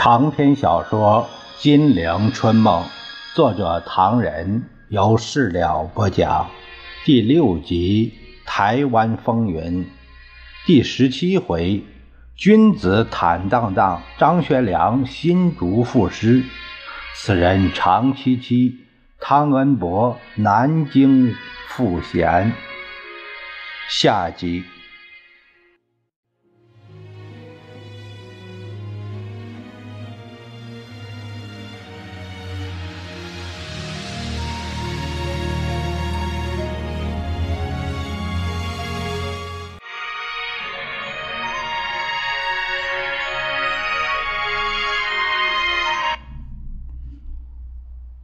长篇小说《金陵春梦》，作者唐人，由事了播讲，第六集《台湾风云》，第十七回，君子坦荡荡，张学良新竹赋诗，此人长戚戚，汤恩伯南京赋闲，下集。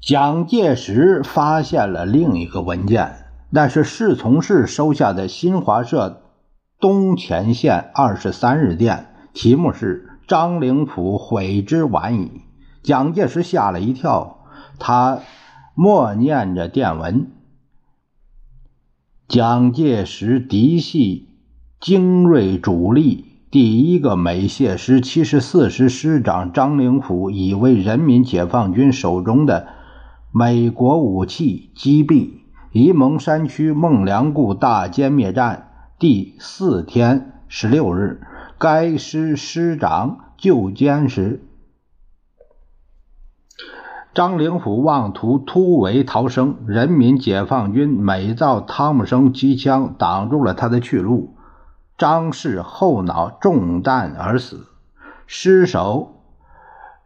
蒋介石发现了另一个文件，那是侍从室收下的新华社东前线二十三日电，题目是“张灵甫悔之晚矣”。蒋介石吓了一跳，他默念着电文：“蒋介石嫡系精锐主力第一个美械师七十四师师长张灵甫，已为人民解放军手中的。”美国武器击毙沂蒙山区孟良崮大歼灭战第四天十六日，该师师长就歼时，张灵甫妄图突围逃生，人民解放军每造汤姆生机枪挡住了他的去路，张氏后脑中弹而死。尸首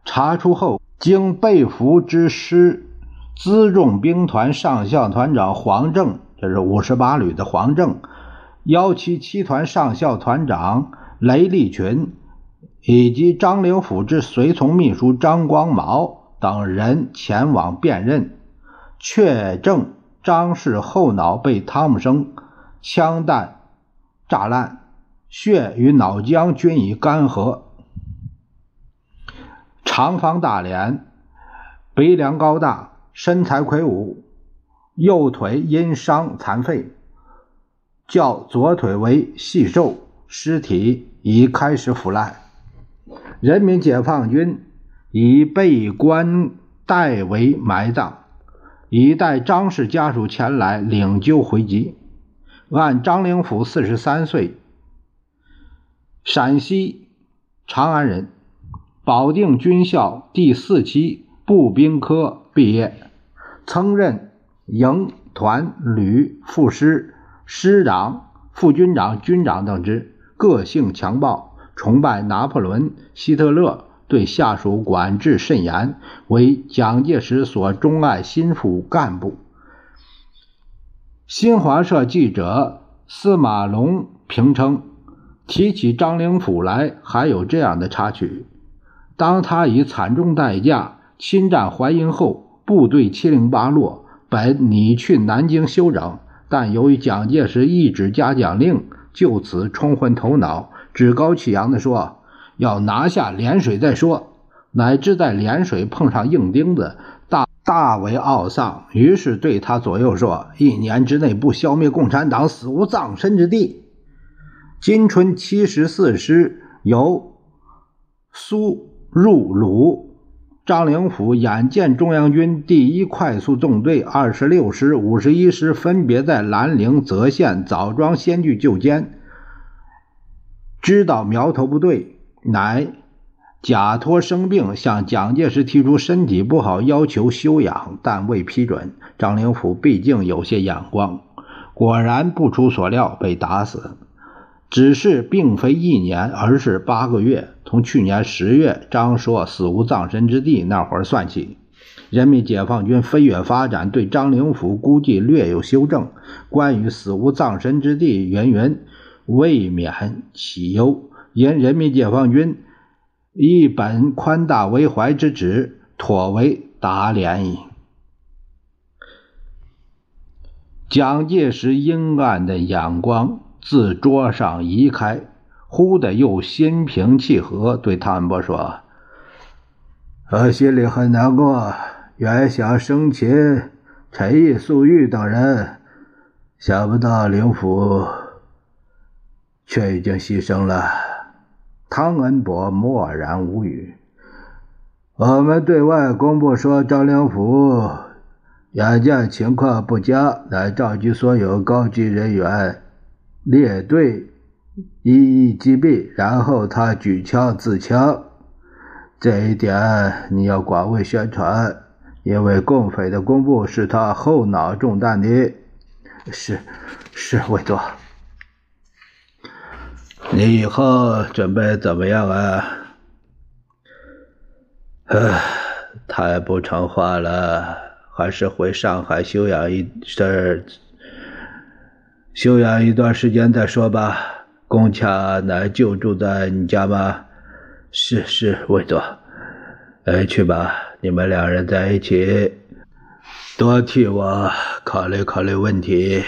查出后，经被俘之师。辎重兵团上校团长黄正，这是五十八旅的黄正，幺七七团上校团长雷立群，以及张灵甫之随从秘书张光毛等人前往辨认，确证张氏后脑被汤姆生枪弹炸烂，血与脑浆均已干涸，长方大脸，鼻梁高大。身材魁梧，右腿因伤残废，较左腿为细瘦，尸体已开始腐烂。人民解放军已被官代为埋葬，以待张氏家属前来领柩回籍。按张灵甫四十三岁，陕西长安人，保定军校第四期步兵科毕业。曾任营团旅副师、师长、副军长、军长等职，个性强暴，崇拜拿破仑、希特勒，对下属管制甚严，为蒋介石所钟爱心腹干部。新华社记者司马龙评称，提起张灵甫来，还有这样的插曲：当他以惨重代价侵占淮阴后。部队七零八落，本拟去南京休整，但由于蒋介石一纸嘉奖令，就此冲昏头脑，趾高气扬地说：“要拿下涟水再说。”乃至在涟水碰上硬钉子，大大为懊丧。于是对他左右说：“一年之内不消灭共产党，死无葬身之地。”金春七十四师由苏入鲁。张灵甫眼见中央军第一快速纵队二十六师、五十一师分别在兰陵、泽县、枣庄先据就歼，知道苗头不对，乃假托生病向蒋介石提出身体不好，要求休养，但未批准。张灵甫毕竟有些眼光，果然不出所料被打死。只是并非一年，而是八个月。从去年十月张说死无葬身之地那会儿算起，人民解放军飞跃发展，对张灵甫估计略有修正。关于死无葬身之地，云云未免起忧。因人民解放军一本宽大为怀之旨，妥为打脸矣。蒋介石阴暗的眼光。自桌上移开，忽的又心平气和，对汤恩伯说：“我心里很难过，原想生擒陈毅、粟裕等人，想不到灵甫却已经牺牲了。”汤恩伯默然无语。我们对外公布说，张灵甫眼见情况不佳，乃召集所有高级人员列队，一一击毙，然后他举枪自枪。这一点你要广为宣传，因为共匪的公布是他后脑中弹的。是，是韦多。你以后准备怎么样啊？呃，太不成话了，还是回上海休养一阵儿，休养一段时间再说吧。龚恰乃就住在你家吗？是是，韦多。哎，去吧，你们两人在一起，多替我考虑考虑问题。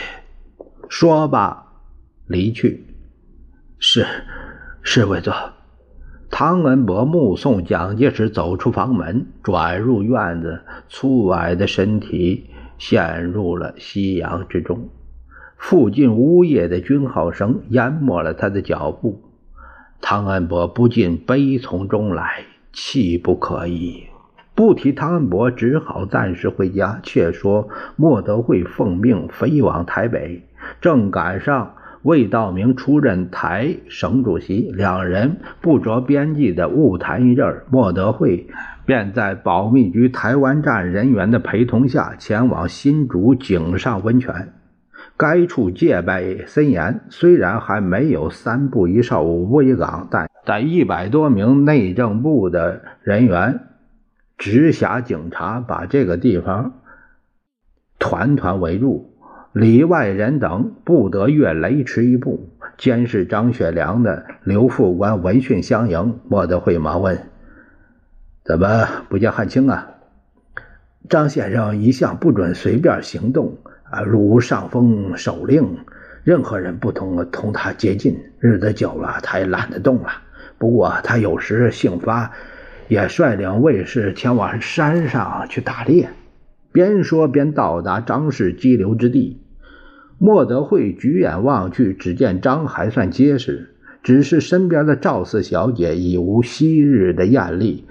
说吧，离去。是，是韦多。汤恩伯目送蒋介石走出房门，转入院子，粗矮的身体陷入了夕阳之中。附近呜咽的军号声淹没了他的脚步。汤恩伯不禁悲从中来，气不可抑。不提汤恩伯，只好暂时回家。却说莫德惠奉命飞往台北，正赶上。魏道明出任台省主席，两人不着边际的误谈一阵莫德惠便在保密局台湾站人员的陪同下前往新竹井上温泉。该处戒备森严，虽然还没有三步一哨五步一岗，但但一百多名内政部的人员、直辖警察把这个地方团团围住。里外人等不得越雷池一步。监视张学良的刘副官闻讯相迎。莫德惠忙问：“怎么不见汉卿啊？”张先生一向不准随便行动啊，如上峰手令，任何人不同同他接近。日子久了，他也懒得动了。不过他有时兴发，也率领卫士前往山上去打猎。边说边到达张氏激流之地，莫德惠举眼望去，只见张还算结实，只是身边的赵四小姐已无昔日的艳丽，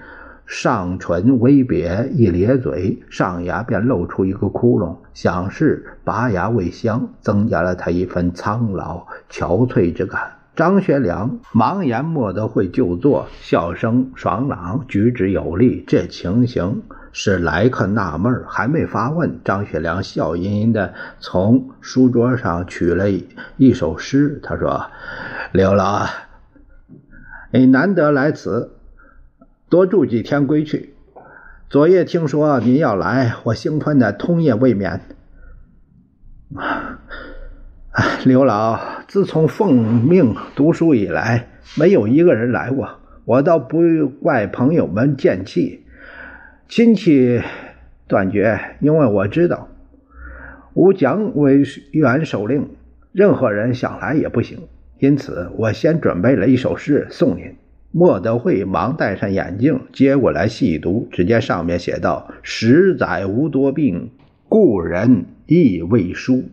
上唇微瘪，一咧嘴，上牙便露出一个窟窿，想是拔牙未香，增加了他一份苍老憔悴之感。张学良忙言莫德会就坐，笑声爽朗，举止有力，这情形。使来客纳闷还没发问，张学良笑吟吟地从书桌上取了一首诗。他说：“刘老，你难得来此，多住几天归去。昨夜听说您要来，我兴奋的通夜未眠。刘老，自从奉命读书以来，没有一个人来过，我倒不怪朋友们见气。”亲戚断绝，因为我知道吴蒋委员首令，任何人想来也不行。因此，我先准备了一首诗送您。莫德惠忙戴上眼镜，接过来细读，只见上面写道：“十载无多病，故人亦未书。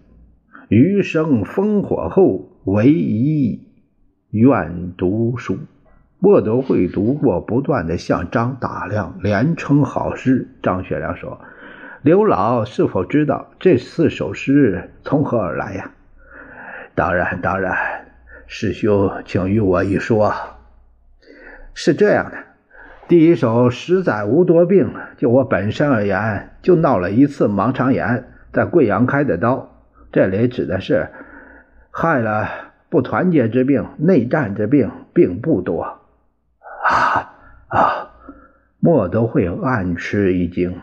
余生烽火后，唯一愿读书。”莫德惠读过，不断的向张打量，连称好诗。张学良说：“刘老是否知道这四首诗从何而来呀？”“当然，当然。”“师兄，请与我一说。”“是这样的，第一首‘十载无多病’，就我本身而言，就闹了一次盲肠炎，在贵阳开的刀。这里指的是害了不团结之病，内战之病并不多。”啊啊！莫德惠暗吃一惊。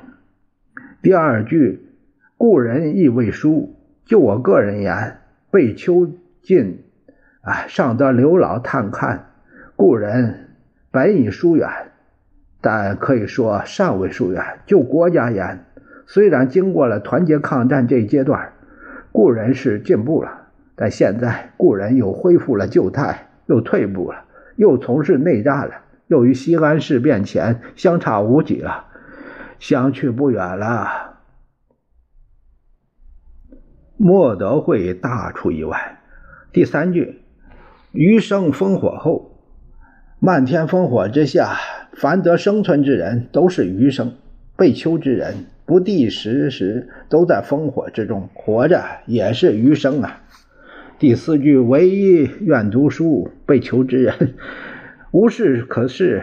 第二句“故人亦未书”，就我个人言，被囚禁，啊，上得刘老探看，故人本已疏远，但可以说尚未疏远。就国家言，虽然经过了团结抗战这一阶段，故人是进步了，但现在故人又恢复了旧态，又退步了，又从事内战了。又与西安事变前相差无几了，相去不远了。莫德惠大出意外。第三句，余生烽火后，漫天烽火之下，凡得生存之人都是余生，被囚之人不第时时都在烽火之中，活着也是余生啊。第四句，唯一愿读书，被囚之人无事可事，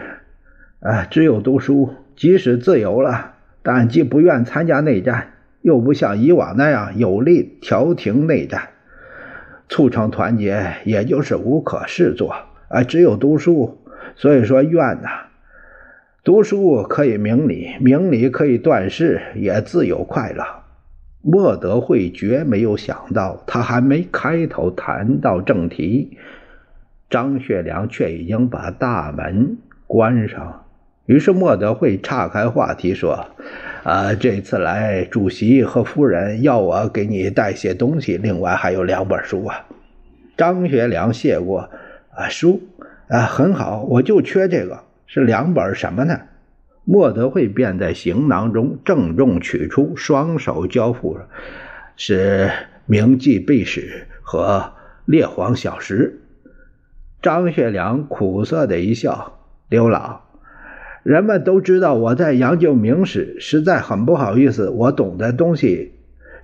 啊，只有读书。即使自由了，但既不愿参加内战，又不像以往那样有力调停内战，促成团结，也就是无可事做啊，只有读书。所以说愿呐，读书可以明理，明理可以断事，也自有快乐。莫德惠绝没有想到，他还没开头谈到正题，张学良却已经把大门关上。于是莫德惠岔开话题说：“啊，这次来，主席和夫人要我给你带些东西，另外还有两本书啊。”张学良谢过：“啊，书啊，很好，我就缺这个，是两本什么呢？”莫德惠便在行囊中郑重取出，双手交付着，是《明记秘史》和《列皇小石》。张学良苦涩的一笑：“刘老，人们都知道我在研究明史，实在很不好意思，我懂的东西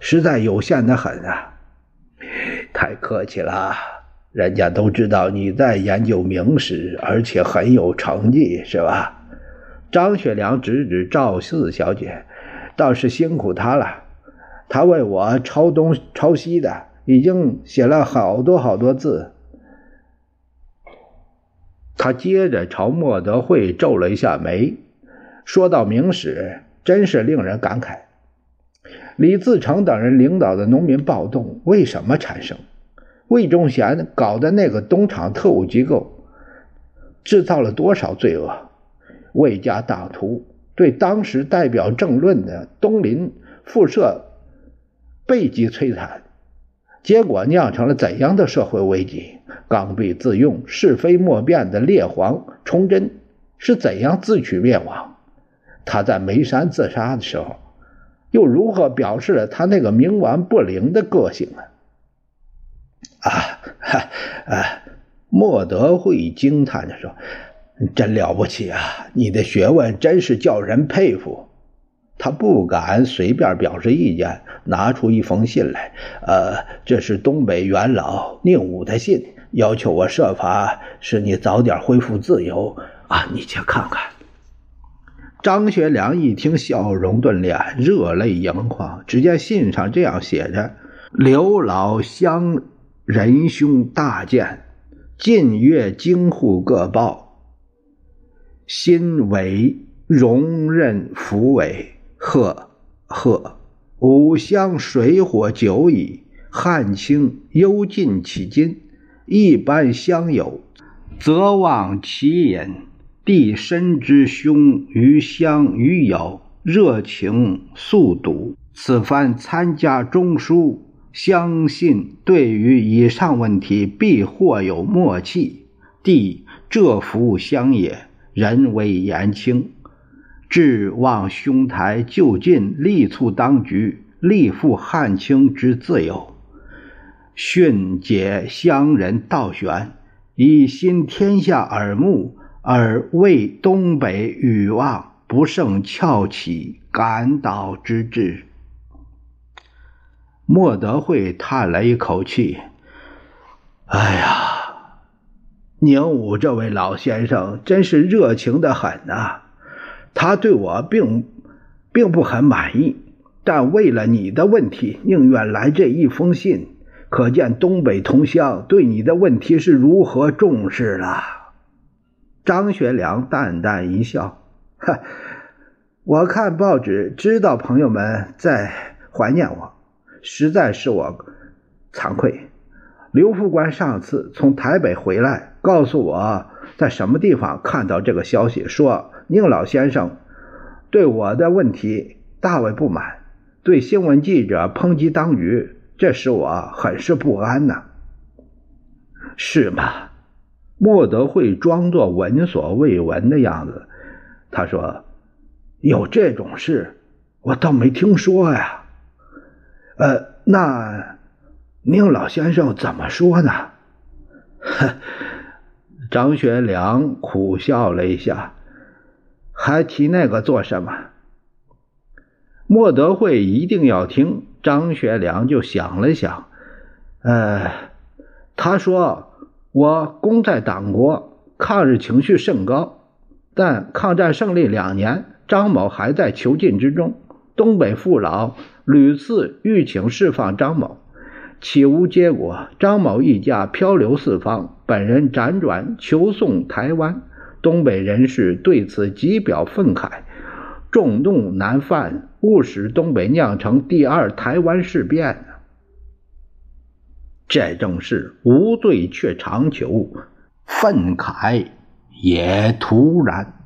实在有限的很啊。”太客气了，人家都知道你在研究明史，而且很有成绩，是吧？张学良指指赵四小姐，倒是辛苦她了。她为我抄东抄西的，已经写了好多好多字。他接着朝莫德惠皱了一下眉，说到明史，真是令人感慨。李自成等人领导的农民暴动为什么产生？魏忠贤搞的那个东厂特务机构，制造了多少罪恶？魏家党徒对当时代表政论的东林复社背脊摧残，结果酿成了怎样的社会危机？刚愎自用、是非莫辨的列皇崇祯是怎样自取灭亡？他在眉山自杀的时候，又如何表示了他那个冥顽不灵的个性呢？啊，哈，啊！莫德惠惊叹着说。真了不起啊！你的学问真是叫人佩服。他不敢随便表示意见，拿出一封信来。呃，这是东北元老宁武的信，要求我设法使你早点恢复自由啊！你且看看。张学良一听，笑容顿脸，热泪盈眶。只见信上这样写着：“刘老乡仁兄大见，近月京沪各报。”新委荣任府委，贺贺，吾乡水火久矣，汉卿忧尽其今，一般乡友，则望其隐。弟深之兄于乡于友，热情速笃。此番参加中书，相信对于以上问题必或有默契。弟这福乡也。人为言轻，志望兄台就近力促当局，力复汉卿之自由，训解乡人道玄，以新天下耳目，而为东北欲望不胜翘起，感导之至。莫德惠叹了一口气：“哎呀。”宁武这位老先生真是热情的很呐，他对我并并不很满意，但为了你的问题，宁愿来这一封信，可见东北同乡对你的问题是如何重视了。张学良淡淡一笑：“哈，我看报纸，知道朋友们在怀念我，实在是我惭愧。刘副官上次从台北回来。”告诉我在什么地方看到这个消息，说宁老先生对我的问题大为不满，对新闻记者抨击当局，这使我很是不安呐。是吗？莫德惠装作闻所未闻的样子，他说：“有这种事，我倒没听说呀。”呃，那宁老先生怎么说呢？呵。张学良苦笑了一下，还提那个做什么？莫德惠一定要听。张学良就想了想，呃，他说：“我功在党国，抗日情绪甚高，但抗战胜利两年，张某还在囚禁之中。东北父老屡次欲请释放张某，岂无结果。张某一家漂流四方，本人辗转求送台湾。东北人士对此极表愤慨。”众怒难犯，误使东北酿成第二台湾事变这正是无罪却长求，愤慨也突然。